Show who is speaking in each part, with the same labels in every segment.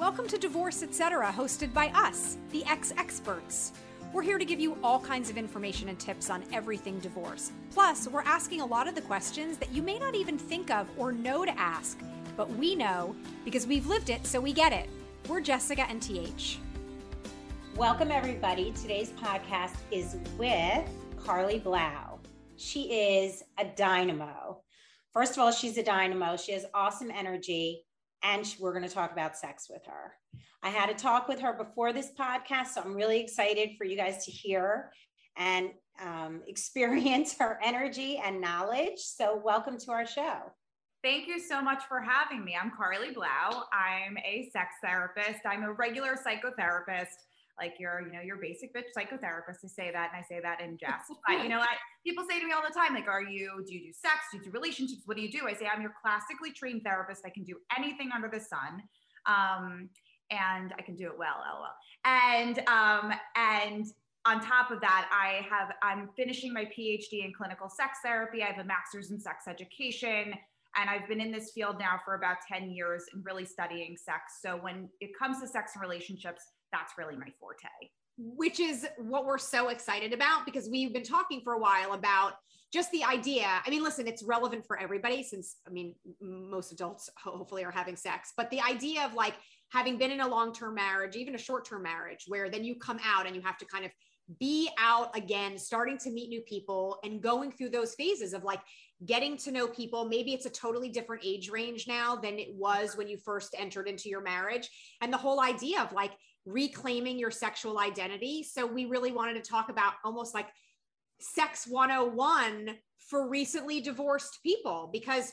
Speaker 1: Welcome to Divorce Etc., hosted by us, the ex experts. We're here to give you all kinds of information and tips on everything divorce. Plus, we're asking a lot of the questions that you may not even think of or know to ask, but we know because we've lived it, so we get it. We're Jessica and TH.
Speaker 2: Welcome, everybody. Today's podcast is with Carli Blau. She is a dynamo. First of all, she's a dynamo. She has awesome energy, and we're going to talk about sex with her. I had a talk with her before this podcast, so I'm really excited for you guys to hear and um, experience her energy and knowledge. So, welcome to our show.
Speaker 3: Thank you so much for having me. I'm Carli Blau. I'm a sex therapist. I'm a regular psychotherapist like your, you know, your basic bitch psychotherapist to say that. And I say that in jest. but, you know, I, people say to me all the time, like, are you, do you do sex? Do you do relationships? What do you do? I say, I'm your classically trained therapist. I can do anything under the sun. Um, and I can do it well, lol. And, um, and on top of that, I have, I'm finishing my PhD in clinical sex therapy. I have a master's in sex education. And I've been in this field now for about 10 years and really studying sex. So when it comes to sex and relationships, that's really my forte.
Speaker 1: Which is what we're so excited about because we've been talking for a while about just the idea. I mean, listen, it's relevant for everybody since, I mean, most adults hopefully are having sex, but the idea of like having been in a long term marriage, even a short term marriage, where then you come out and you have to kind of be out again, starting to meet new people and going through those phases of like getting to know people. Maybe it's a totally different age range now than it was when you first entered into your marriage. And the whole idea of like, reclaiming your sexual identity. So we really wanted to talk about almost like sex 101 for recently divorced people because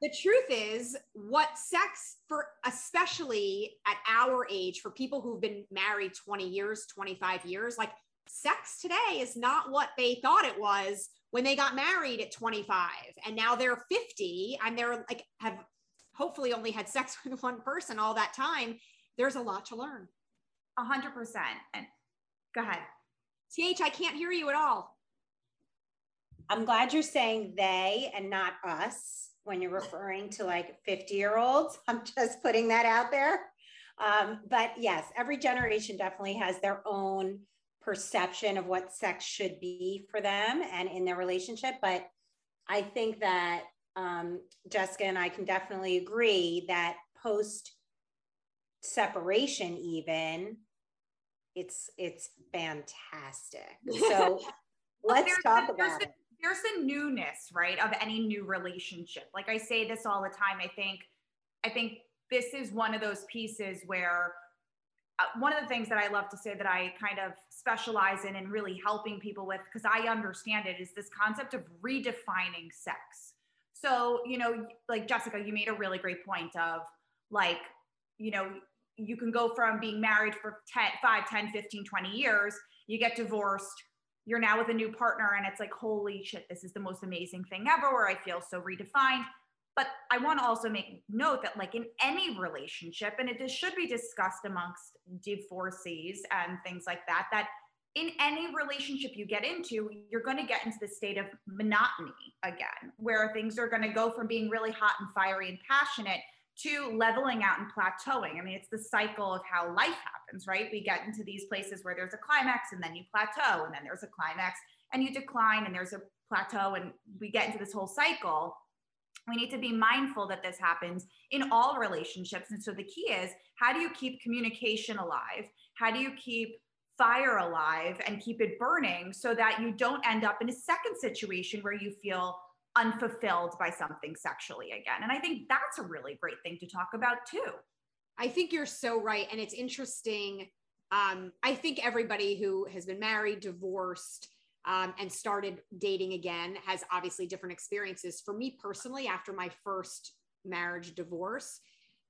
Speaker 1: the truth is what sex for especially at our age for people who've been married 20 years 25 years like sex today is not what they thought it was when they got married at 25 and now they're 50 and they're like have hopefully only had sex with one person all that time there's a lot to learn
Speaker 3: a hundred percent. And go ahead.
Speaker 1: TH, I can't hear you at all.
Speaker 2: I'm glad you're saying they and not us when you're referring to like 50 year olds. I'm just putting that out there. Um, but yes, every generation definitely has their own perception of what sex should be for them and in their relationship. But I think that um, Jessica and I can definitely agree that post separation, even it's it's fantastic. So let's talk
Speaker 3: a,
Speaker 2: about
Speaker 3: a, it. There's a newness, right, of any new relationship. Like I say this all the time. I think I think this is one of those pieces where Uh, one of the things that I love to say that I kind of specialize in and really helping people with because I understand it is this concept of redefining sex. So, you know, like Jessica, you made a really great point of like, you know, you can go from being married for 10, 5, 10, 15, 20 years, you get divorced, you're now with a new partner, and it's like, holy shit, this is the most amazing thing ever, where I feel so redefined. But I want to also make note that, like in any relationship, and it should be discussed amongst divorcees and things like that, that in any relationship you get into, you're going to get into the state of monotony again, where things are going to go from being really hot and fiery and passionate to leveling out and plateauing. I mean, it's the cycle of how life happens, right? We get into these places where there's a climax and then you plateau, and then there's a climax and you decline, and there's a plateau, and we get into this whole cycle. We need to be mindful that this happens in all relationships. And so the key is how do you keep communication alive? How do you keep fire alive and keep it burning so that you don't end up in a second situation where you feel unfulfilled by something sexually again. And I think that's a really great thing to talk about too.
Speaker 1: I think you're so right. And it's interesting. Um, I think everybody who has been married, divorced, um, and started dating again has obviously different experiences. For me personally, after my first marriage divorce,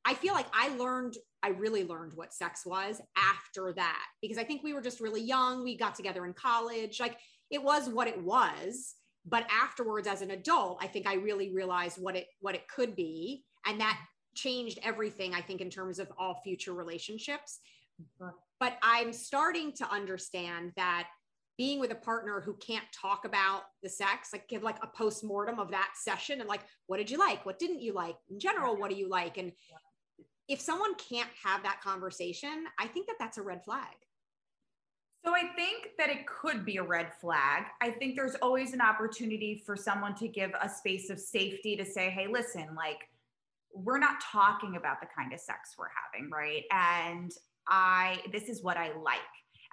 Speaker 1: I feel like I learned, I really learned what sex was after that because I think we were just really young. We got together in college. Like it was what it was but afterwards as an adult i think i really realized what it what it could be and that changed everything i think in terms of all future relationships but i'm starting to understand that being with a partner who can't talk about the sex like give like a post-mortem of that session and like what did you like what didn't you like in general what do you like and if someone can't have that conversation, I think that that's a red flag.
Speaker 3: So I think that it could be a red flag. I think there's always an opportunity for someone to give a space of safety to say, hey, listen, like, we're not talking about the kind of sex we're having, right? And I, this is what I like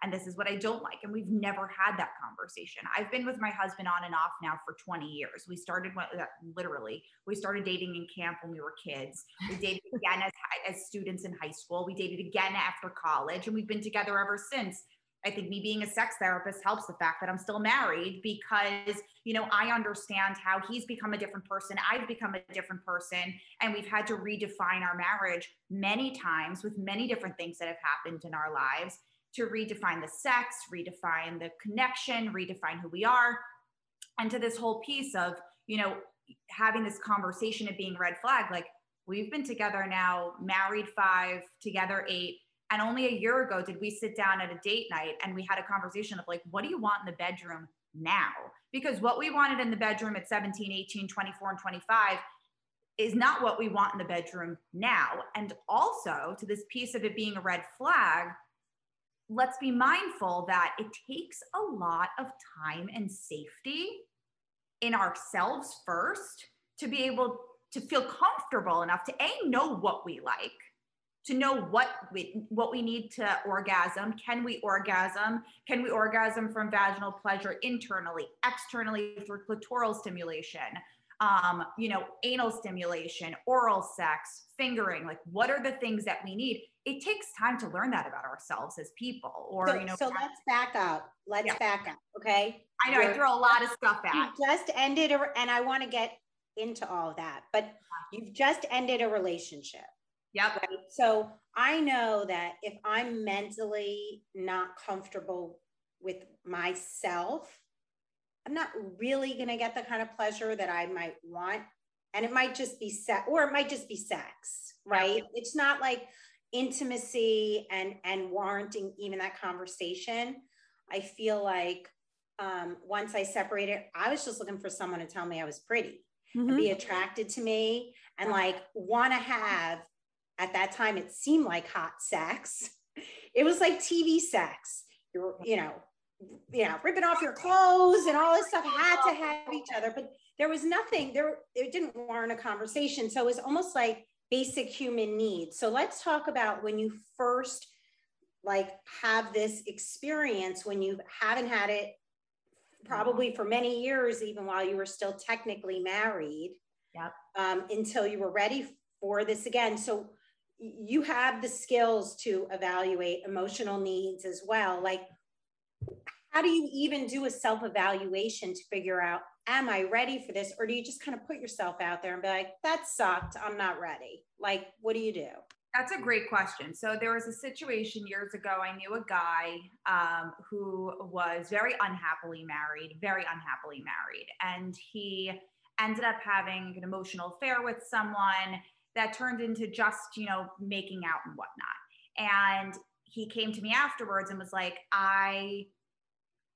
Speaker 3: and this is what I don't like. And we've never had that conversation. I've been with my husband on and off now for 20 years. We started uh, literally, we started dating in camp when we were kids. We dated again as, as students in high school. We dated again after college, and we've been together ever since. I think me being a sex therapist helps the fact that I'm still married because, you know, I understand how he's become a different person. I've become a different person. And we've had to redefine our marriage many times with many different things that have happened in our lives to redefine the sex, redefine the connection, redefine who we are. And to this whole piece of, you know, having this conversation of being red flag, like we've been together now, married five, together eight. And only a year ago did we sit down at a date night and we had a conversation of like, what do you want in the bedroom now? Because what we wanted in the bedroom at 17, 18, 24, and 25 is not what we want in the bedroom now. And also to this piece of it being a red flag, let's be mindful that it takes a lot of time and safety in ourselves first to be able to feel comfortable enough to a know what we like to know what we what we need to orgasm. Can we orgasm? Can we orgasm from vaginal pleasure internally externally through clitoral stimulation um, you know anal stimulation oral sex fingering like what are the things that we need? It takes time to learn that about ourselves as people or
Speaker 2: so,
Speaker 3: you know
Speaker 2: so let's back up. Let's yeah. back up okay?
Speaker 3: I know You're, i throw a lot of stuff at
Speaker 2: you just ended a, and i want to get into all of that but you've just ended a relationship
Speaker 3: yep.
Speaker 2: right? so i know that if i'm mentally not comfortable with myself i'm not really going to get the kind of pleasure that i might want. And it might just be sex or it might just be sex right? It's not like intimacy and and warranting even that conversation. I feel like um, once i separated i was just looking for someone to tell me i was pretty mm-hmm. and be attracted to me and like want to have at that time it seemed like hot sex. It was like tv sex. You're you know you know ripping off your clothes and all this stuff had to have each other but there was nothing there it didn't warrant a conversation so it was almost like basic human needs. So let's talk about when you first like have this experience when you haven't had it probably for many years, even while you were still technically married.
Speaker 3: Yep.
Speaker 2: Um, until you were ready for this again. So you have the skills to evaluate emotional needs as well. Like, how do you even do a self evaluation to figure out am I ready for this? Or do you just kind of put yourself out there and be like, that sucked. I'm not ready. Like, what do you do?
Speaker 3: That's a great question. So there was a situation years ago. I knew a guy um, who was very unhappily married, very unhappily married, and he ended up having an emotional affair with someone that turned into just you know making out and whatnot. And he came to me afterwards and was like, I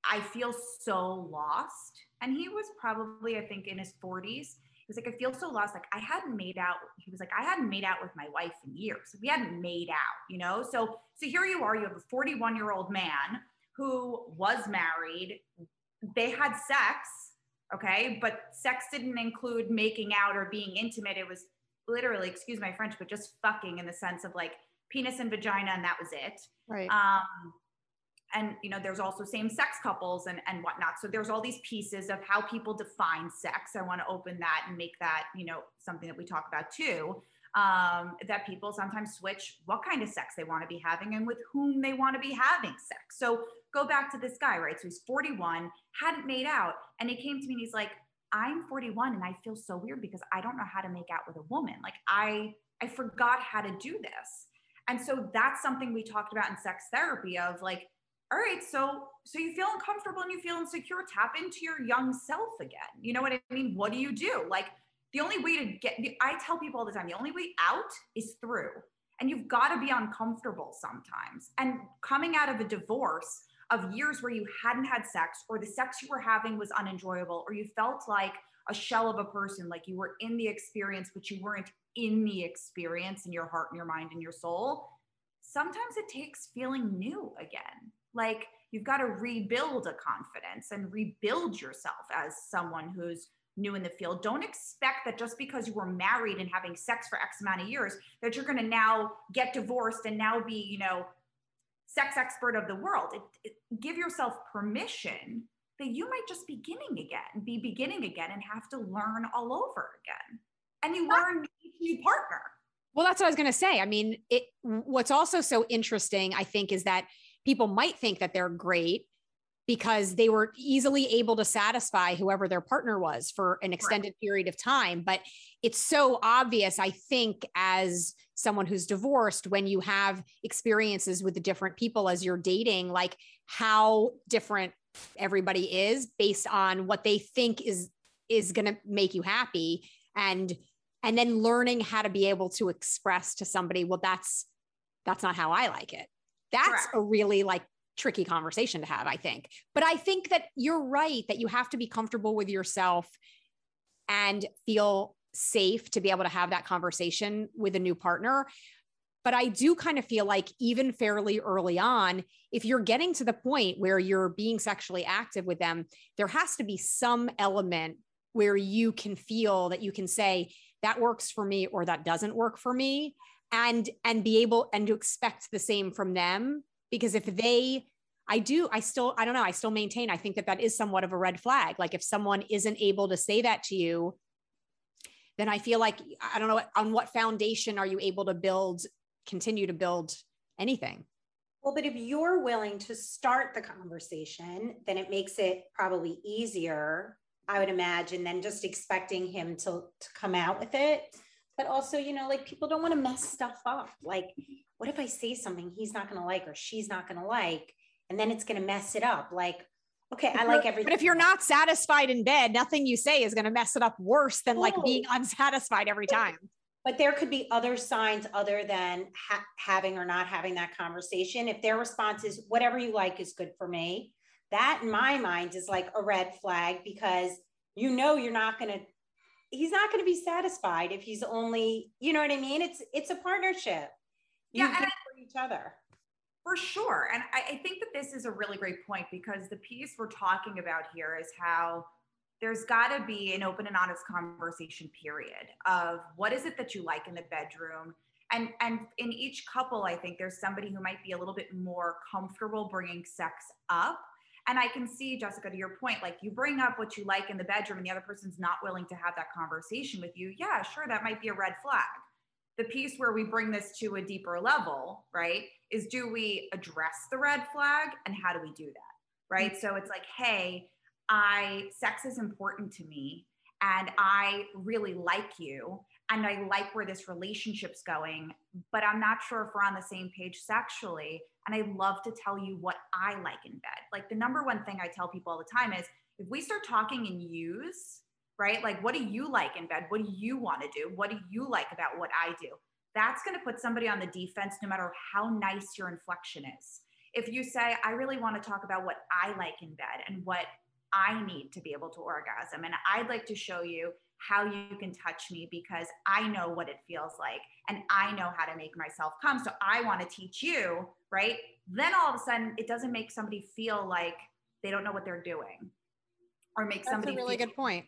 Speaker 3: I feel so lost and he was probably, I think, in his 40s. He was like, I feel so lost. Like I hadn't made out. He was like, I hadn't made out with my wife in years. We hadn't made out, you know? So, so here you are, you have a 41 year old man who was married. They had sex. Okay. But sex didn't include making out or being intimate. It was literally, excuse my French, but just fucking in the sense of like penis and vagina. And that was it.
Speaker 1: Right.
Speaker 3: Um, and you know there's also same sex couples and and whatnot. So there's all these pieces of how people define sex. I want to open that and make that you know something that we talk about too um, that people sometimes switch what kind of sex they want to be having and with whom they want to be having sex. So go back to this guy right? So he's 41 hadn't made out and he came to me and he's like i'm 41 and i feel so weird because i don't know how to make out with a woman. Like i i forgot how to do this. And so that's something we talked about in sex therapy of like all right so so you feel uncomfortable and you feel insecure tap into your young self again you know what i mean what do you do like the only way to get i tell people all the time the only way out is through and you've got to be uncomfortable sometimes and coming out of a divorce of years where you hadn't had sex or the sex you were having was unenjoyable or you felt like a shell of a person, like you were in the experience, but you weren't in the experience in your heart and your mind and your soul. Sometimes it takes feeling new again. Like you've got to rebuild a confidence and rebuild yourself as someone who's new in the field. Don't expect that just because you were married and having sex for X amount of years, that you're going to now get divorced and now be, you know, sex expert of the world. It, it, give yourself permission that you might just be beginning again, be beginning again and have to learn all over again. And you learn each new partner.
Speaker 1: Well, that's what I was going to say. I mean, it what's also so interesting, I think, is that people might think that they're great because they were easily able to satisfy whoever their partner was for an extended right. period of time. But it's so obvious, I think, as someone who's divorced, when you have experiences with the different people as you're dating, like how different everybody is based on what they think is is going to make you happy and and then learning how to be able to express to somebody well that's that's not how i like it that's Correct. a really like tricky conversation to have, I think. But I think that you're right that you have to be comfortable with yourself and feel safe to be able to have that conversation with a new partner. But I do kind of feel like, even fairly early on, if you're getting to the point where you're being sexually active with them, there has to be some element where you can feel that you can say, that works for me or that doesn't work for me and and be able and to expect the same from them because if they I do, I still, I don't know, I still maintain, I think that that is somewhat of a red flag. Like if someone isn't able to say that to you, then I feel like, I don't know, on what foundation are you able to build, continue to build anything?
Speaker 2: Well, but if you're willing to start the conversation, then it makes it probably easier, I would imagine, than just expecting him to, to come out with it. But also, you know, like people don't want to mess stuff up. Like, what if I say something he's not going to like or she's not going to like? and then it's going to mess it up. Like, okay, I like everything.
Speaker 1: But if you're not satisfied in bed, nothing you say is going to mess it up worse than like being unsatisfied every time.
Speaker 2: But there could be other signs other than ha- having or not having that conversation. If their response is whatever you like is good for me, that in my mind is like a red flag because you know you're not going to he's not going to be satisfied if he's only you know what i mean? It's it's a partnership. You yeah, for each other.
Speaker 3: For sure. And I, I, think that this is a really great point because the piece we're talking about here is how there's got to be an open and honest conversation period of what is it that you like in the bedroom? And and in each couple i think there's somebody who might be a little bit more comfortable bringing sex up and i can see jessica to your point like you bring up what you like in the bedroom and the other person's not willing to have that conversation with you yeah sure that might be a red flag the piece where we bring this to a deeper level, right, is do we address the red flag and how do we do that? Right. Mm-hmm. So it's like, hey, I, sex is important to me and I really like you and I like where this relationship's going, but I'm not sure if we're on the same page sexually. And I love to tell you what I like in bed. Like the number one thing I tell people all the time is if we start talking in use, right? Like, what do you like in bed? What do you want to do? What do you like about what I do? That's going to put somebody on the defense no matter how nice your inflection is. If you say, I really want to talk about what I like in bed and what I need to be able to orgasm, and I'd like to show you how you can touch me because I know what it feels like and I know how to make myself come. So I want to teach you, right? Then all of a sudden, it doesn't make somebody feel like they don't know what they're doing or make
Speaker 1: That's
Speaker 3: somebody
Speaker 1: a really
Speaker 3: feel-
Speaker 1: good point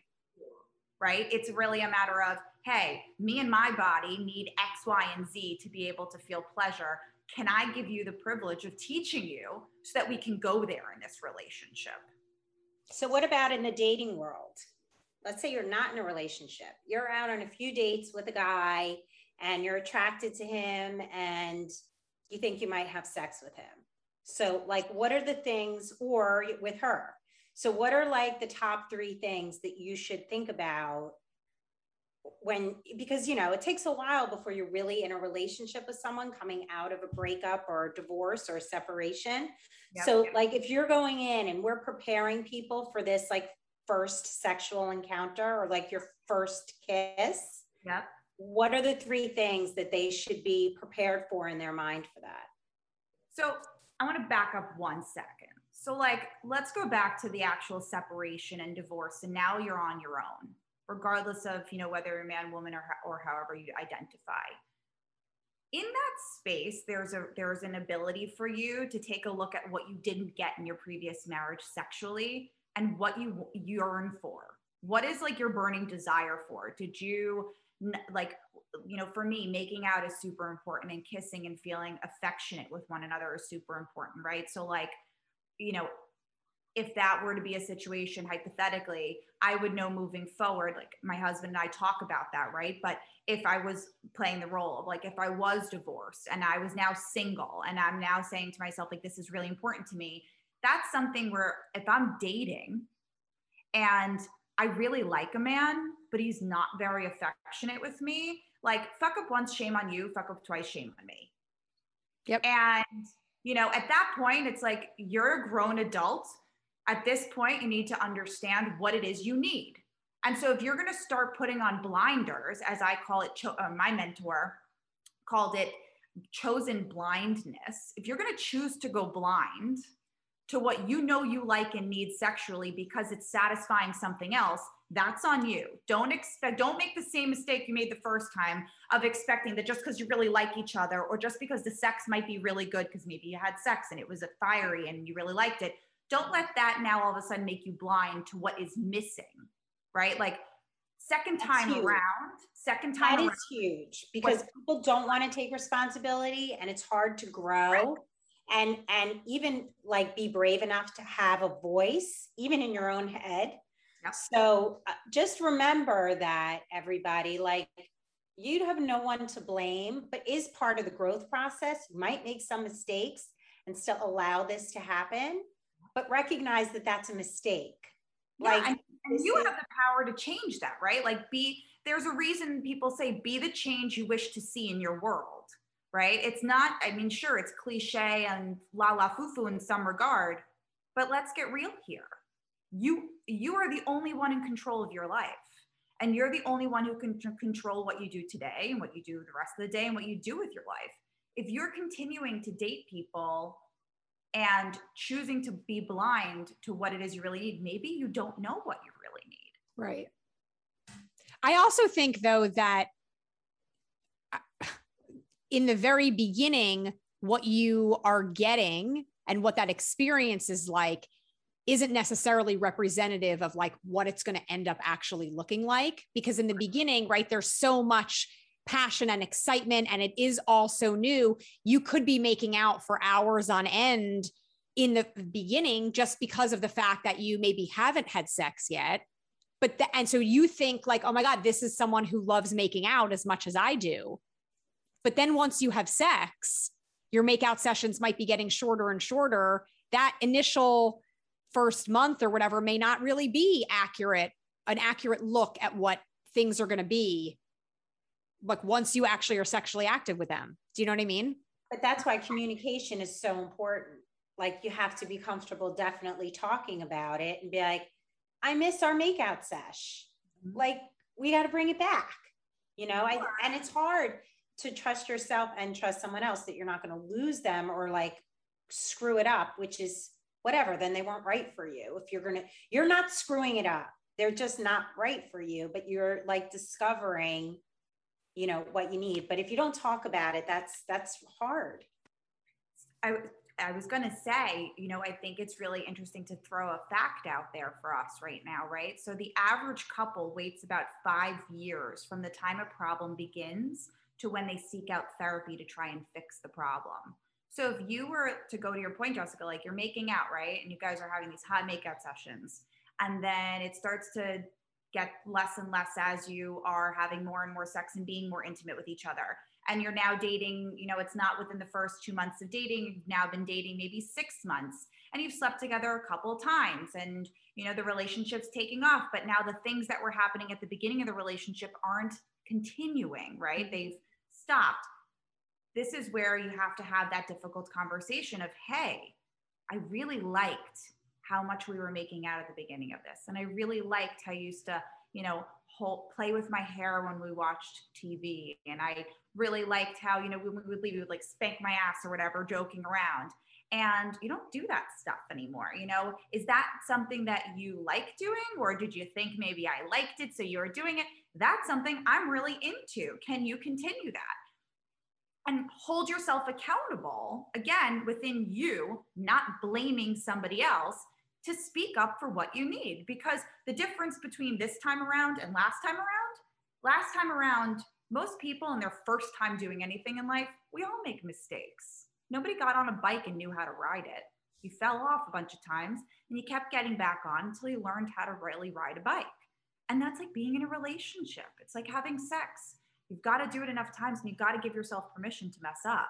Speaker 3: right? It's really a matter of, hey, me and my body need X, Y, and Z to be able to feel pleasure. Can I give you the privilege of teaching you so that we can go there in this relationship?
Speaker 2: So, what about in the dating world? Let's say you're not in a relationship, you're out on a few dates with a guy and you're attracted to him and you think you might have sex with him. So, like, what are the things, or with her? So, what are like the top three things that you should think about when, because, you know, it takes a while before you're really in a relationship with someone coming out of a breakup or a divorce or a separation. Yep, so, like, if you're going in and we're preparing people for this, like, first sexual encounter or like your first kiss,
Speaker 3: yeah.
Speaker 2: What are the three things that they should be prepared for in their mind for that?
Speaker 3: So, I want to back up one second. So, like, let's go back to the actual separation and divorce, and now you're on your own, regardless of you know whether you're a man woman or, or however you identify in that space there's a there's an ability for you to take a look at what you didn't get in your previous marriage sexually and what you yearn for what is like your burning desire for did you like you know for me making out is super important and kissing and feeling affectionate with one another is super important right? So like you know if that were to be a situation hypothetically i would know moving forward like my husband and i talk about that right? But if i was playing the role of like if i was divorced and i was now single and i'm now saying to myself like this is really important to me that's something where if i'm dating and i really like a man but he's not very affectionate with me. Like fuck up once shame on you. Fuck up twice shame on me.
Speaker 1: Yep.
Speaker 3: And you know at that point it's like you're a grown adult. At this point, you need to understand what it is you need. And so if you're going to start putting on blinders, as I call it, cho- uh, my mentor called it chosen blindness, if you're going to choose to go blind to what you know you like and need sexually because it's satisfying something else, that's on you. Don't expect, don't make the same mistake you made the first time of expecting that just because you really like each other or just because the sex might be really good because maybe you had sex and it was a fiery and you really liked it don't let that now all of a sudden make you blind to what is missing, right? Like second time around, second time
Speaker 2: that
Speaker 3: around,
Speaker 2: is huge because people don't want to take responsibility and it's hard to grow. Right. And and even like be brave enough to have a voice, even in your own head. Yep. So uh, just remember that everybody, like you have no one to blame, but is part of the growth process. You might make some mistakes and still allow this to happen but recognize that that's a mistake.
Speaker 3: Yeah, like, and, and you is- have the power to change that, right? Like, be there's a reason people say be the change you wish to see in your world, right? It's not, I mean, sure, it's cliche and la la foo in some regard, but let's get real here. You you are the only one in control of your life. And you're the only one who can control what you do today and what you do the rest of the day and what you do with your life. If you're continuing to date people and choosing to be blind to what it is you really need. Maybe you don't know what you really need.
Speaker 1: Right. I also think, though, that uh, in the very beginning, what you are getting and what that experience is like isn't necessarily representative of like what it's going to end up actually looking like because in the beginning right there's so much passion and excitement and it is all so new. You could be making out for hours on end in the beginning just because of the fact that you maybe haven't had sex yet. But the, and so you think like oh my god this is someone who loves making out as much as i do. But then once you have sex your makeout sessions might be getting shorter and shorter. That initial first month or whatever may not really be accurate an accurate look at what things are going to be like once you actually are sexually active with them. Do you know what I mean?
Speaker 2: But that's why communication is so important. Like you have to be comfortable definitely talking about it and be like, I miss our makeout sesh. Mm-hmm. Like we got to bring it back. You know, I and it's hard to trust yourself and trust someone else that you're not going to lose them or like screw it up, which is whatever, then they weren't right for you. If you're going to you're not screwing it up. They're just not right for you, but you're like discovering you know what you need but if you don't talk about it that's that's hard
Speaker 3: i i was going to say you know i think it's really interesting to throw a fact out there for us right now right so the average couple waits about 5 years from the time a problem begins to when they seek out therapy to try and fix the problem so if you were to go to your point jessica like you're making out right and you guys are having these hot makeout sessions and then it starts to get less and less as you are having more and more sex and being more intimate with each other. And you're now dating, you know, it's not within the first two months of dating. You've now been dating maybe six months and you've slept together a couple times and, you know, the relationship's taking off. But now the things that were happening at the beginning of the relationship aren't continuing, right? Mm-hmm. They've stopped. This is where you have to have that difficult conversation of, hey, I really liked how much we were making out at the beginning of this. And I really liked how you used to, you know, hold, play with my hair when we watched TV. And I really liked how, you know, we would leave, we would like spank my ass or whatever, joking around. and you don't do that stuff anymore you know is that something that you like doing or did you think maybe i liked it so you're doing it that's something i'm really into can you continue that and hold yourself accountable again within you not blaming somebody else to speak up for what you need because the difference between this time around and last time around last time around most people in their first time doing anything in life we all make mistakes Nobody got on a bike and knew how to ride it. You fell off a bunch of times and you kept getting back on until you learned how to really ride a bike. And that's like being in a relationship. It's like having sex. You've got to do it enough times and you've got to give yourself permission to mess up.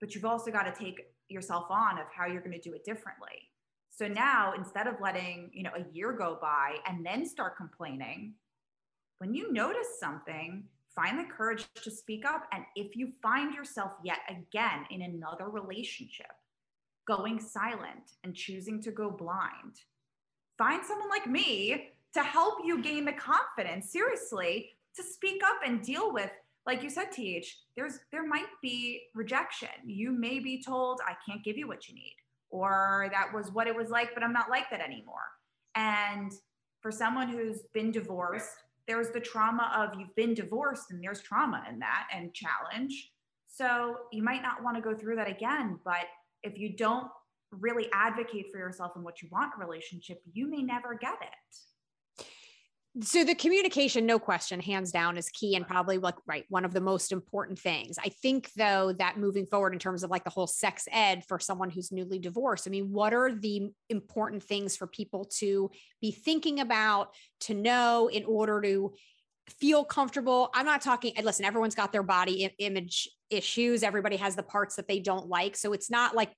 Speaker 3: But you've also got to take yourself on of how you're going to do it differently. So now instead of letting, you know, a year go by and then start complaining, when you notice something, find the courage to speak up. And if you find yourself yet again in another relationship, going silent and choosing to go blind, find someone like me to help you gain the confidence, seriously, to speak up and deal with like you said th there's there might be rejection. You may be told i can't give you what you need or that was what it was like but i'm not like that anymore. And for someone who's been divorced there's the trauma of you've been divorced and there's trauma in that and challenge. So you might not want to go through that again, but if you don't really advocate for yourself and what you want in a relationship, you may never get it
Speaker 1: so the communication no question hands down is key and probably like right one of the most important things. I think though that moving forward in terms of like the whole sex ed for someone who's newly divorced i mean what are the important things for people to be thinking about to know in order to feel comfortable? I'm not talking listen everyone's got their body image issues. Everybody has the parts that they don't like. So it's not like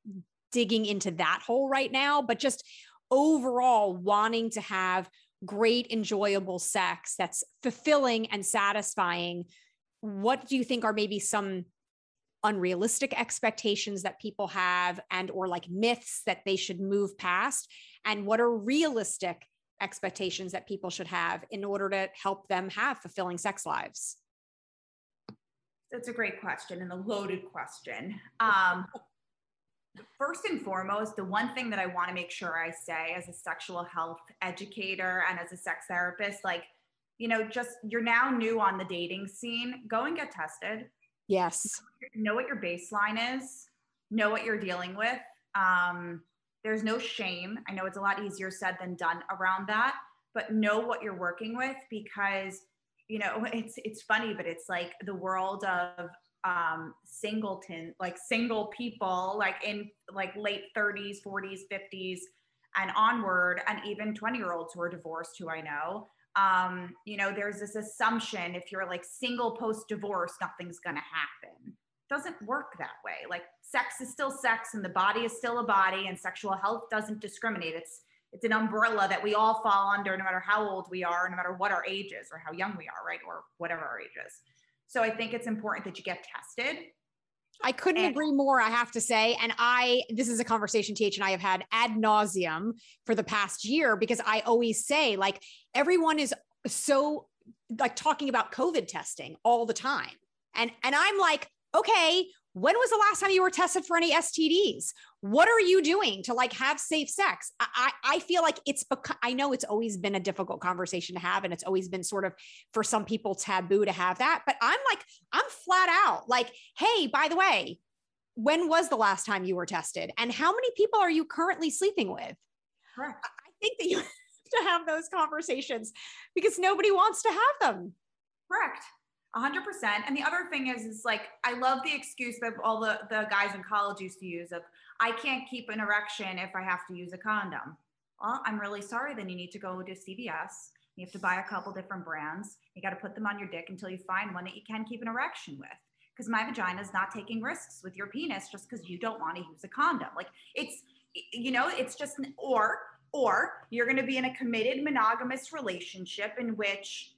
Speaker 1: digging into that hole right now but just overall wanting to have great, enjoyable sex that's fulfilling and satisfying, what do you think are maybe some unrealistic expectations that people have and or like myths that they should move past? And what are realistic expectations that people should have in order to help them have fulfilling sex lives?
Speaker 3: That's a great question and a loaded question. Um, first and foremost, the one thing that I want to make sure I say as a sexual health educator and as a sex therapist, like, you know, just you're now new on the dating scene, go and get tested.
Speaker 1: Yes.
Speaker 3: Know what your baseline is, know what you're dealing with. Um, there's no shame. I know it's a lot easier said than done around that, but know what you're working with because you know it's it's funny but it's like the world of um, singleton, like single people, like in like late 30s, 40s, 50s, and onward, and even 20 year olds who are divorced, who I know. Um, you know, there's this assumption if you're like single post divorce, nothing's gonna happen. Doesn't work that way. Like sex is still sex, and the body is still a body, and sexual health doesn't discriminate. It's it's an umbrella that we all fall under, no matter how old we are, no matter what our age is, or how young we are, right, or whatever our age is. So I think it's important that you get tested.
Speaker 1: I couldn't and- agree more, I have to say. And I, this is a conversation TH and I have had ad nauseum for the past year because I always say, like, everyone is so like talking about COVID testing all the time. And and I'm like, okay, when was the last time you were tested for any STDs? What are you doing to like have safe sex? I, I feel like it's, because I know it's always been a difficult conversation to have. And it's always been sort of for some people taboo to have that. But I'm like, I'm flat out like, hey, by the way, when was the last time you were tested? And how many people are you currently sleeping with?
Speaker 3: Correct.
Speaker 1: I think that you have to have those conversations because nobody wants to have them.
Speaker 3: Correct hundred percent. And the other thing is, is like, I love the excuse that all the, the guys in college used to use of, I can't keep an erection if I have to use a condom. Well, I'm really sorry. Then you need to go to CVS. You have to buy a couple different brands. You got to put them on your dick until you find one that you can keep an erection with. Because my vagina is not taking risks with your penis just because you don't want to use a condom. Like it's, you know, it's just, an or, or you're going to be in a committed monogamous relationship in which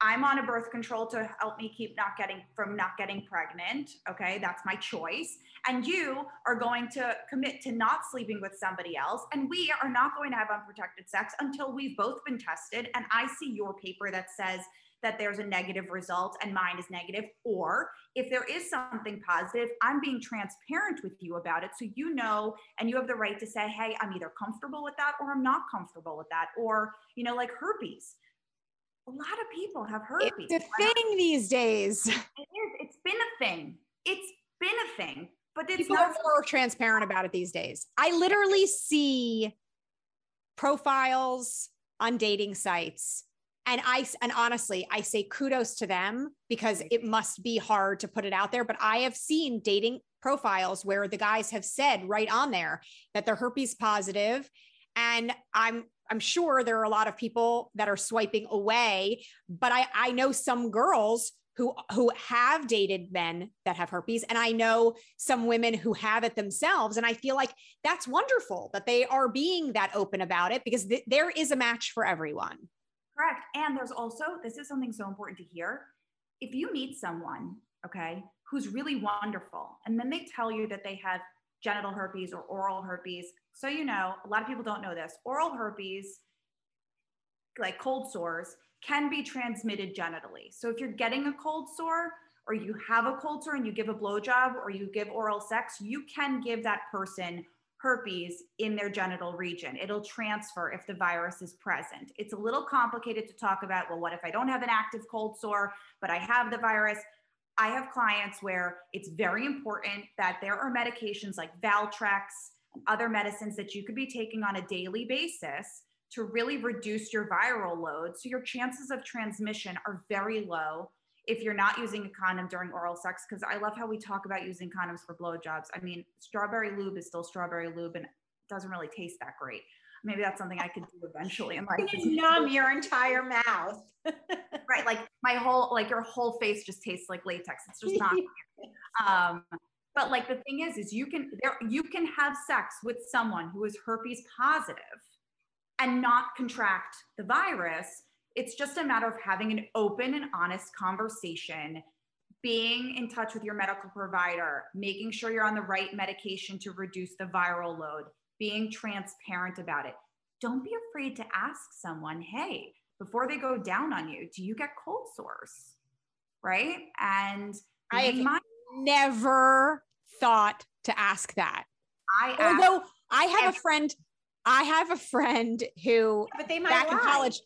Speaker 3: I'm on a birth control to help me keep not getting from not getting pregnant. Okay, that's my choice. And you are going to commit to not sleeping with somebody else. And we are not going to have unprotected sex until we've both been tested. And I see your paper that says that there's a negative result and mine is negative. Or if there is something positive, I'm being transparent with you about it. So you know, and you have the right to say, hey, I'm either comfortable with that or I'm not comfortable with that. Or, you know, like herpes. A lot of people have herpes.
Speaker 1: It's a thing these days.
Speaker 3: It is. It's been a thing. It's been a thing. But it's
Speaker 1: people
Speaker 3: not
Speaker 1: are more transparent about it these days. I literally see profiles on dating sites and i and honestly i say kudos to them because it must be hard to put it out there but i have seen dating profiles where the guys have said right on there that they're herpes positive and i'm i'm sure there are a lot of people that are swiping away but i i know some girls who who have dated men that have herpes and i know some women who have it themselves. And i feel like that's wonderful that they are being that open about it because th- there is a match for everyone.
Speaker 3: Correct. And there's also this is something so important to hear. If you meet someone okay who's really wonderful and then they tell you that they have genital herpes or oral herpes so you know a lot of people don't know this oral herpes like cold sores can be transmitted genitally. So if you're getting a cold sore or you have a cold sore and you give a blowjob or you give oral sex, you can give that person herpes in their genital region. It'll transfer if the virus is present. It's a little complicated to talk about. Well, what if I don't have an active cold sore, but I have the virus? I have clients where it's very important that there are medications like Valtrex other medicines that you could be taking on a daily basis to really reduce your viral load. So your chances of transmission are very low if you're not using a condom during oral sex. Because I love how we talk about using condoms for blowjobs. I mean, strawberry lube is still strawberry lube and doesn't really taste that great. Maybe that's something I could do eventually in life.
Speaker 2: numb your entire mouth.
Speaker 3: right. Like my whole, like your whole face just tastes like latex. It's just not. um, but like the thing is, is you can there you can have sex with someone who is herpes positive and not contract the virus. It's just a matter of having an open and honest conversation, being in touch with your medical provider, making sure you're on the right medication to reduce the viral load, being transparent about it. Don't be afraid to ask someone, hey, before they go down on you, do you get cold sores? Right. And
Speaker 1: I my- never thought to ask that. I although I have a friend I have a friend who,
Speaker 2: but they might
Speaker 1: back
Speaker 2: lie.
Speaker 1: in college,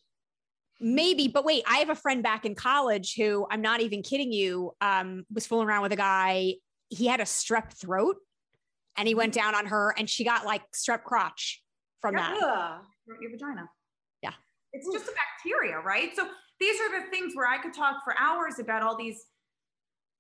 Speaker 1: maybe, but wait, I have a friend back in college who I'm not even kidding you, um, was fooling around with a guy. He had a strep throat and he went mm-hmm. down on her and she got like strep crotch from yeah. that.
Speaker 3: Your vagina.
Speaker 1: Yeah.
Speaker 3: It's just a bacteria, right? So these are the things where I could talk for hours about all these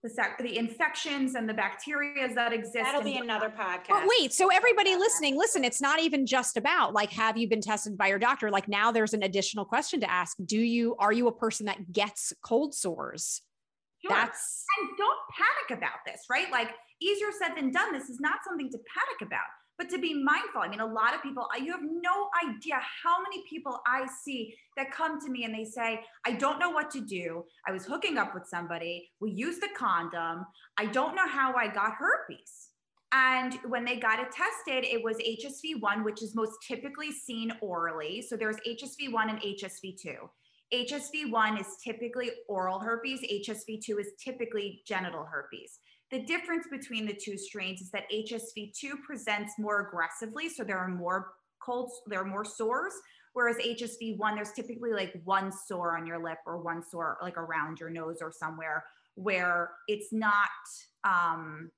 Speaker 3: the, the infections and the bacteria that exist.
Speaker 2: That'll be another podcast.
Speaker 1: But wait, so everybody listening, listen, it's not even just about like, have you been tested by your doctor? Like now there's an additional question to ask. Do you, are you a person that gets cold sores?
Speaker 3: Sure. That's and don't panic about this, right? Like easier said than done. This is not something to panic about but to be mindful. I mean, a lot of people, you have no idea how many people I see that come to me and they say, I don't know what to do. I was hooking up with somebody. We used the condom. I don't know how I got herpes. And when they got it tested, it was HSV1, which is most typically seen orally. So there's HSV1 and HSV2. HSV1 is typically oral herpes, HSV2 is typically genital herpes. The difference between the two strains is that HSV2 presents more aggressively, so there are more colds, there are more sores, whereas HSV1, there's typically like one sore on your lip or one sore like around your nose or somewhere where it's not um,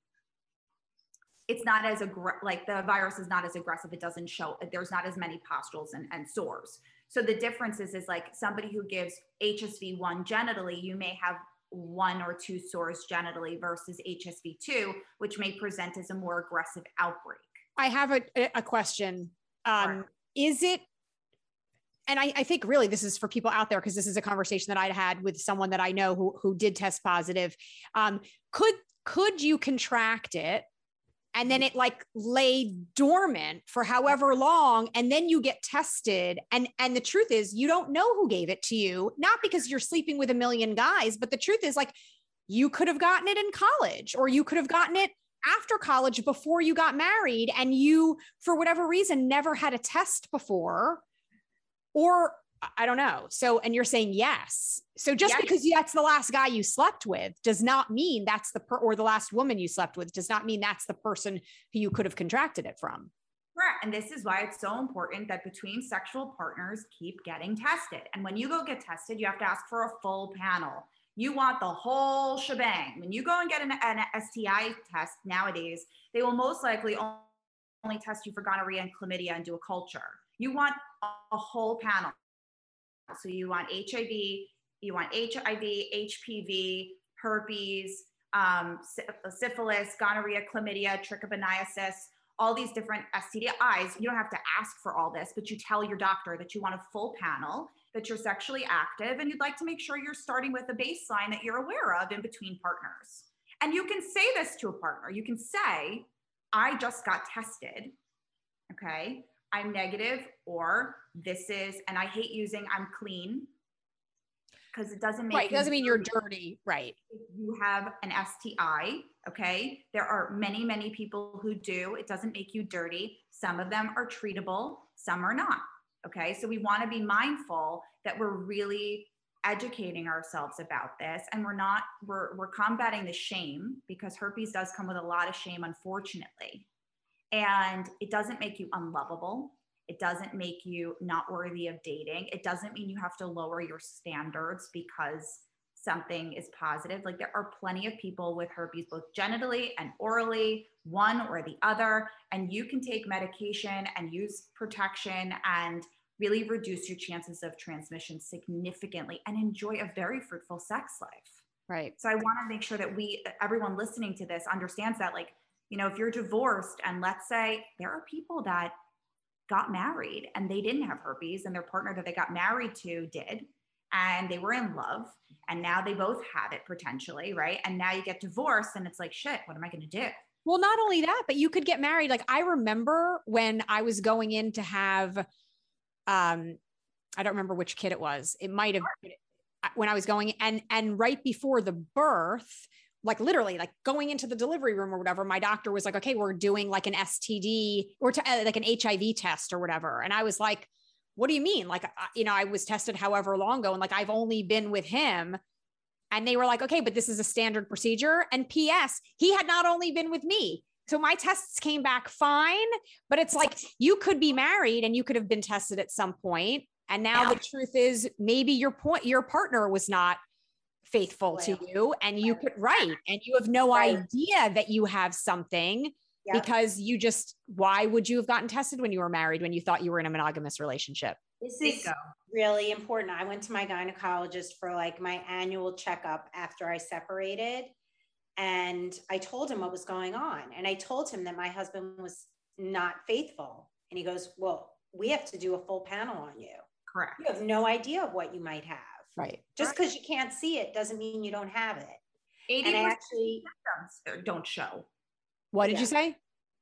Speaker 3: it's not as aggressive, like the virus is not as aggressive. It doesn't show, there's not as many pustules and, and sores. So the difference is, is like somebody who gives HSV1 genitally, you may have one or two sores genitally versus HSV2, which may present as a more aggressive outbreak.
Speaker 1: I have a, a question. Um. Is it, and I, I, think really this is for people out there because this is a conversation that I had with someone that I know who, who did test positive. Um, could could you contract it and then mm. it like lay dormant for however long and then you get tested. And and the truth is you don't know who gave it to you not because you're sleeping with a million guys but the truth is like you could have gotten it in college or you could have gotten it after college before you got married and you for whatever reason never had a test before or I don't know. So, and you're saying yes. So just
Speaker 3: Yes.
Speaker 1: because that's the last guy you slept with does not mean that's the per or the last woman you slept with does not mean that's the person who you could have contracted it from.
Speaker 3: Correct. And this is why it's so important that between sexual partners keep getting tested. And when you go get tested, you have to ask for a full panel. You want the whole shebang. When you go and get an, an STI test nowadays, they will most likely only test you for gonorrhea and chlamydia and do a culture. You want a, a whole panel. So you want HIV, you want HIV, HPV, herpes, um, syphilis, gonorrhea, chlamydia, trichomoniasis, all these different STDIs. You don't have to ask for all this, but you tell your doctor that you want a full panel, that you're sexually active, and you'd like to make sure you're starting with a baseline that you're aware of in between partners. And you can say this to a partner. You can say, I just got tested. Okay. I'm negative, or this is, and I hate using I'm clean because it doesn't make
Speaker 1: Right.
Speaker 3: you
Speaker 1: Doesn't mean you're
Speaker 3: dirty
Speaker 1: dirty. Right.
Speaker 3: if you have an STI, okay, there are many, many people who do. It doesn't make you dirty. Some of them are treatable, some are not. Okay, so we want to be mindful that we're really educating ourselves about this and we're not we're we're combating the shame because herpes does come with a lot of shame unfortunately and it doesn't make you unlovable. It doesn't make you not worthy of dating. It doesn't mean you have to lower your standards because something is positive. Like there are plenty of people with herpes both genitally and orally one or the other. And you can take medication and use protection and really reduce your chances of transmission significantly and enjoy a very fruitful sex life.
Speaker 1: Right.
Speaker 3: so I want to make sure that we, everyone listening to this, understands that, like, you know, if you're divorced, and let's say there are people that got married and they didn't have herpes, and their partner that they got married to did, and they were in love, and now they both have it potentially, right? And now you get divorced, and it's like, shit, what am I going to do?
Speaker 1: Well, not only that, but you could get married. Like I remember when I was going in to have, um, I don't remember which kid it was. It might have been when I was going and and right before the birth, like literally, like going into the delivery room or whatever, my doctor was like, "Okay, we're doing like an STD or to, uh, like an HIV test or whatever," and I was like. What do you mean? Like, I- you know, I was tested however long ago, and like I've only been with him. And they were like, okay, but this is a standard procedure. And P.S., he had not only been with me. So my tests came back fine, but it's like you could be married and you could have been tested at some. And now
Speaker 3: Yeah.
Speaker 1: the truth is maybe your point, your partner was not faithful to you and you could, write And you have no
Speaker 2: Right.
Speaker 1: idea that you have something
Speaker 2: Yep.
Speaker 1: because you just, why would you have gotten tested when you were married when you thought you were in a monogamous relationship?
Speaker 2: This is really important. I went to my gynecologist for like my annual checkup after I separated. And I told him what was going on. And I told him that my husband was not faithful. And he goes, Well, we have to do a full panel on you.
Speaker 3: Correct.
Speaker 2: You have no idea of what you might have.
Speaker 1: Right.
Speaker 2: Just because you can't see it doesn't mean you don't have it.
Speaker 3: 80%
Speaker 2: And I actually,
Speaker 3: symptoms don't show.
Speaker 1: What did
Speaker 2: Yeah.
Speaker 1: you say?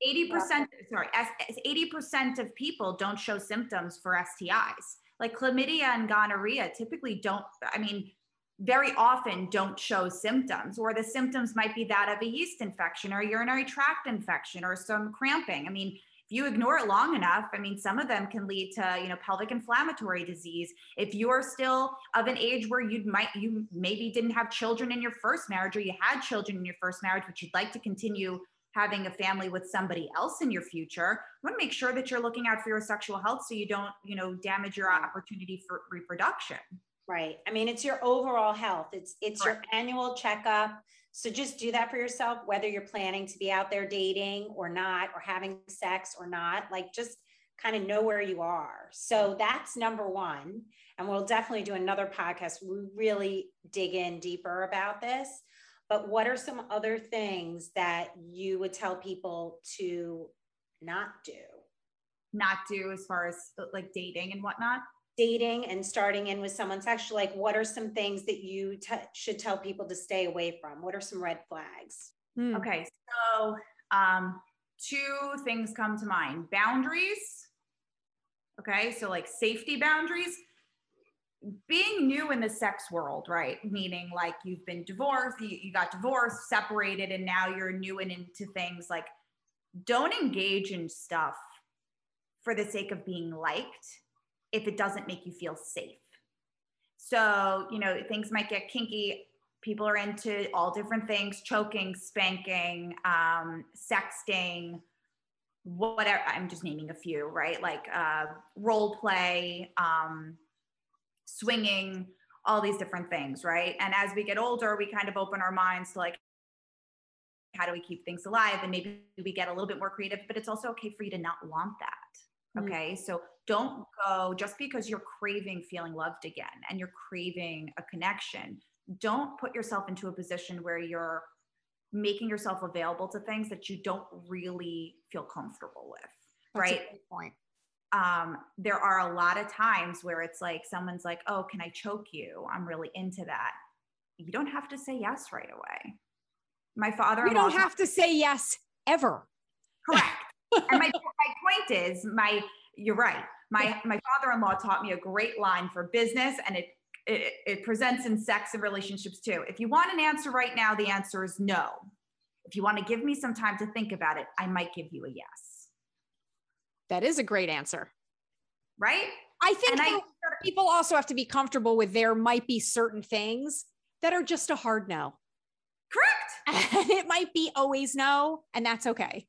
Speaker 3: 80% sorry as, as 80% of people don't show symptoms for stis like chlamydia and gonorrhea typically don't i mean very often don't show symptoms or the symptoms might be that of a yeast infection or urinary tract infection or some cramping i mean if you ignore it long enough i mean some of them can lead to you know pelvic inflammatory disease if you're still of an age where you might you maybe didn't have children in your first marriage or you had children in your first marriage but you'd like to continue having a family with somebody else in your future you want to make sure that you're looking out for your sexual health so you don't you know damage your opportunity for reproduction
Speaker 2: right. I mean, it's your overall health. It's it's your annual checkup. So just do that for yourself, whether you're planning to be out there dating or not, or having sex or not. Like just kind of know where you are. So that's number one. And we'll definitely do another podcast. We really dig in deeper about this. But what are some other things that you would tell people to not do?
Speaker 3: not do as far as like dating and whatnot
Speaker 2: Dating and starting in with someone sexual, like what are some things that you t- should tell people to stay away from? What are some red flags?
Speaker 1: Hmm.
Speaker 3: okay so um two things come to mind boundaries okay so like safety boundaries being new in the sex world right meaning like you've been divorced you, you got divorced separated and now you're new and into things like don't engage in stuff for the sake of being liked if it doesn't make you feel safe. So, you know, things might get kinky. People are into all different things choking, spanking, um, sexting, whatever. I'm just naming a few, right? Like uh, role play, um, swinging, all these different things, right? And as we get older, we kind of open our minds to like, how do we keep things alive? And maybe we get a little bit more creative, but it's also okay for you to not want that. Mm. Okay. So don't go just because you're craving feeling loved again and you're craving a connection. Don't put yourself into a position where you're making yourself available to things that you don't really feel comfortable with. That's right.
Speaker 1: point
Speaker 3: um, there are a lot of times where it's like someone's like, "Oh, can I choke you? I'm really into that." You don't have to say yes right away. My father.
Speaker 1: You don't have to say yes ever.
Speaker 3: Correct. and my point is, my you're right. My my father-in-law taught me a great line for business, and it, it it presents in sex and relationships too. If you want an answer right now, the answer is no. If you want to give me some time to think about it, I might give you a yes.
Speaker 1: That is a great answer.
Speaker 3: Right?
Speaker 1: I think I, people also have to be comfortable with there might be certain things that are just a hard no.
Speaker 3: Correct.
Speaker 1: And it might be always no, and that's okay.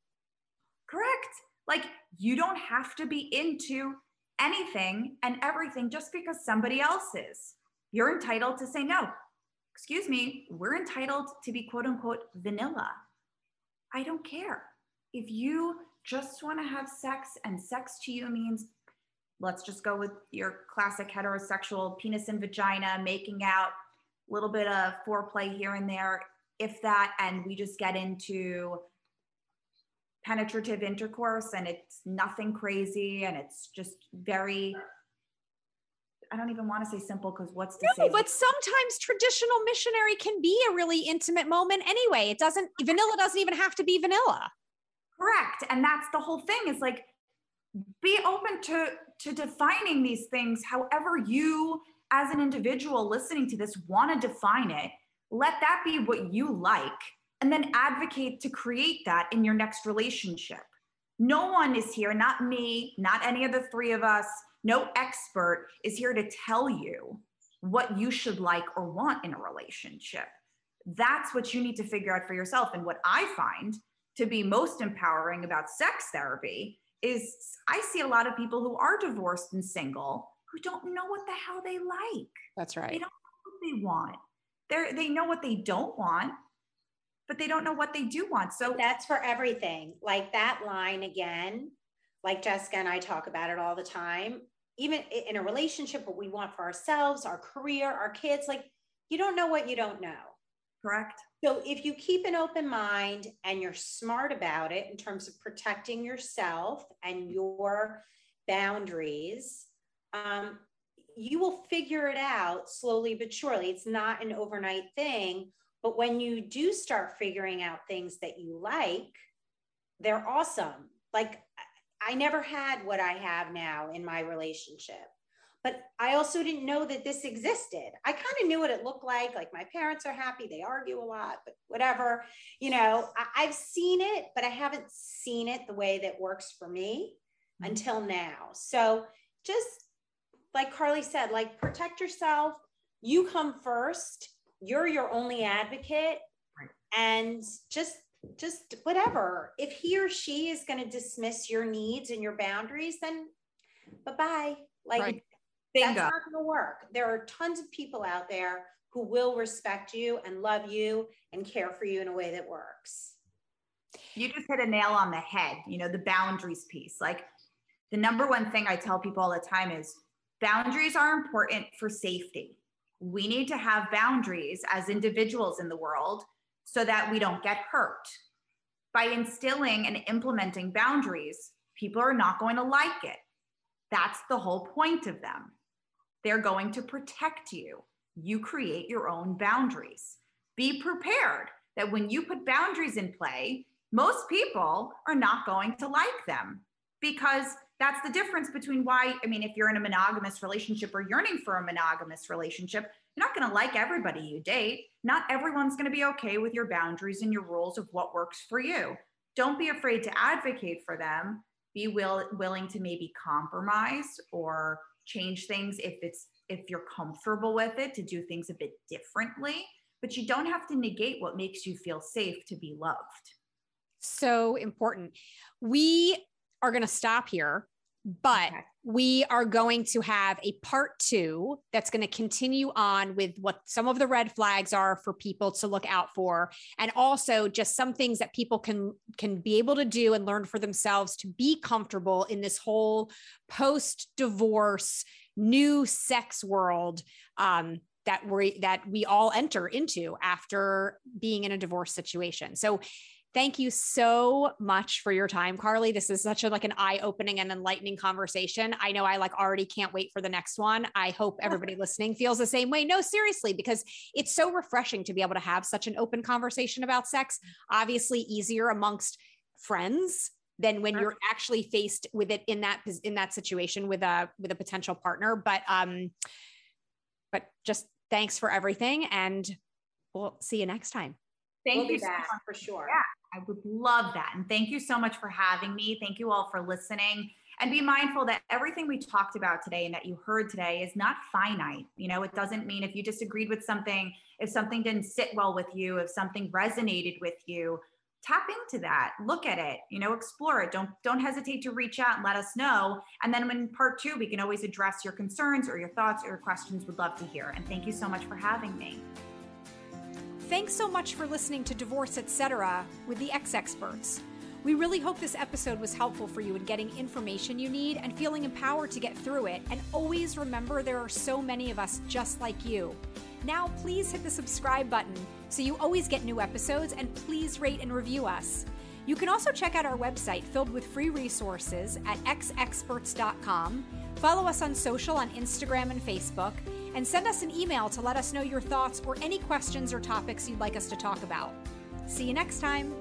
Speaker 3: Correct. Like you don't have to be into anything and everything just because somebody else is. You're entitled to say no. Excuse me, we're entitled to be quote unquote vanilla. I don't care. If you just want to have sex and sex to you means let's just go with your classic heterosexual penis and vagina making out a little bit of foreplay here and there if that and we just get into penetrative intercourse and it's nothing crazy and it's just very I don't even want to say simple because what's to
Speaker 1: no,
Speaker 3: say?
Speaker 1: but sometimes traditional missionary can be a really intimate moment anyway. It doesn't vanilla doesn't even have to be vanilla.
Speaker 3: Correct. And that's the whole thing is like be open to to defining these things however you as an individual listening to this want to define it. Let that be what you like and then advocate to create that in your next relationship. No one is here, not me, not any of the three of us, no expert is here to tell you what you should like or want in a relationship. That's what you need to figure out for yourself. And what I find to be most empowering about sex therapy is I see a lot of people who are divorced and single who don't know what the hell they like.
Speaker 1: That's right.
Speaker 3: They don't know what they want. They they know what they don't want, but they don't know what they do want. So
Speaker 2: that's for everything. Like that line again, like Jessica and I talk about it all the time. Even in a relationship, what we want for ourselves, our career, our kids, like you don't know what you don't know.
Speaker 3: Correct.
Speaker 2: So if you keep an open mind and you're smart about it in terms of protecting yourself and your boundaries, um, you will figure it out slowly but surely. It's not an overnight thing. But when you do start figuring out things that you like, they're awesome. Like I never had what I have now in my relationship but I also didn't know that this existed. I kind of knew what it looked like. Like my parents are happy, they argue a lot, but whatever. You know, I, have seen it, but I haven't seen it the way that works for me mm-hmm. until now. So just like Carli said, like protect yourself. You come first. You're your only advocate. And just just whatever. If he or she is going to dismiss your needs and your boundaries, then bye bye. Like right. That's not going to work. There are tons of people out there who will respect you and love you and care for you in a way that works.
Speaker 3: You just hit a nail on the head, you know, the boundaries piece. Like the number one thing I tell people all the time is boundaries are important for safety. We need to have boundaries as individuals in the world so that we don't get hurt. By instilling and implementing boundaries, people are not going to like it. That's the whole point of them. They're going to protect you. You create your own boundaries. Be prepared that when you put boundaries in play, most people are not going to like them because that's the difference between why, I mean, if you're in a monogamous relationship or yearning for a monogamous relationship, you're not going to like everybody you date. Not everyone's going to be okay with your boundaries and your rules of what works for you. Don't be afraid to advocate for them. Be will, willing to maybe compromise or change things if it's if you're comfortable with it to do things a bit differently but you don't have to negate what makes you feel safe to be loved
Speaker 1: so important we are going to stop here but okay. we are going to have a part two that's going to continue on with what some of the red flags are for people to look out for and also just some things that people can can be able to do and learn for themselves to be comfortable in this whole post divorce new sex world um, that we that we all enter into after being in a divorce situation so Thank you so much for your time, Carli. This is such a like an eye-opening and enlightening conversation. I know I like already can't wait for the next one. I hope everybody listening feels the same way. No, seriously, because it's so refreshing to be able to have such an open conversation about sex. Obviously, easier amongst friends than when you're actually faced with it in that in that situation with a with a potential partner. But um, but just thanks for everything, and we'll see you next time.
Speaker 3: Thank we'll you so much for sure. Yeah. I would love that. And thank you so much for having me. Thank you all for listening. And be mindful that everything we talked about today and that you heard today is not finite. You know, it doesn't mean if you disagreed with something, if something didn't sit well with you, if something resonated with you, tap into that look at it you know explore it don't don't hesitate to reach out and let us know and then in part two we can always address your concerns or your thoughts or your questions would love to hear and thank you so much for having me
Speaker 1: Thanks so much for listening to Divorce Etc. with the Ex Experts. We really hope this episode was helpful for you in getting information you need and feeling empowered to get through it. And always remember there are so many of us just like you. Now, please hit the subscribe button so you always get new episodes and please rate and review us. You can also check out our website filled with free resources at exexperts.com. Follow us on social on Instagram and Facebook and send us an email to let us know your thoughts or any questions or topics you'd like us to talk about. See you next time.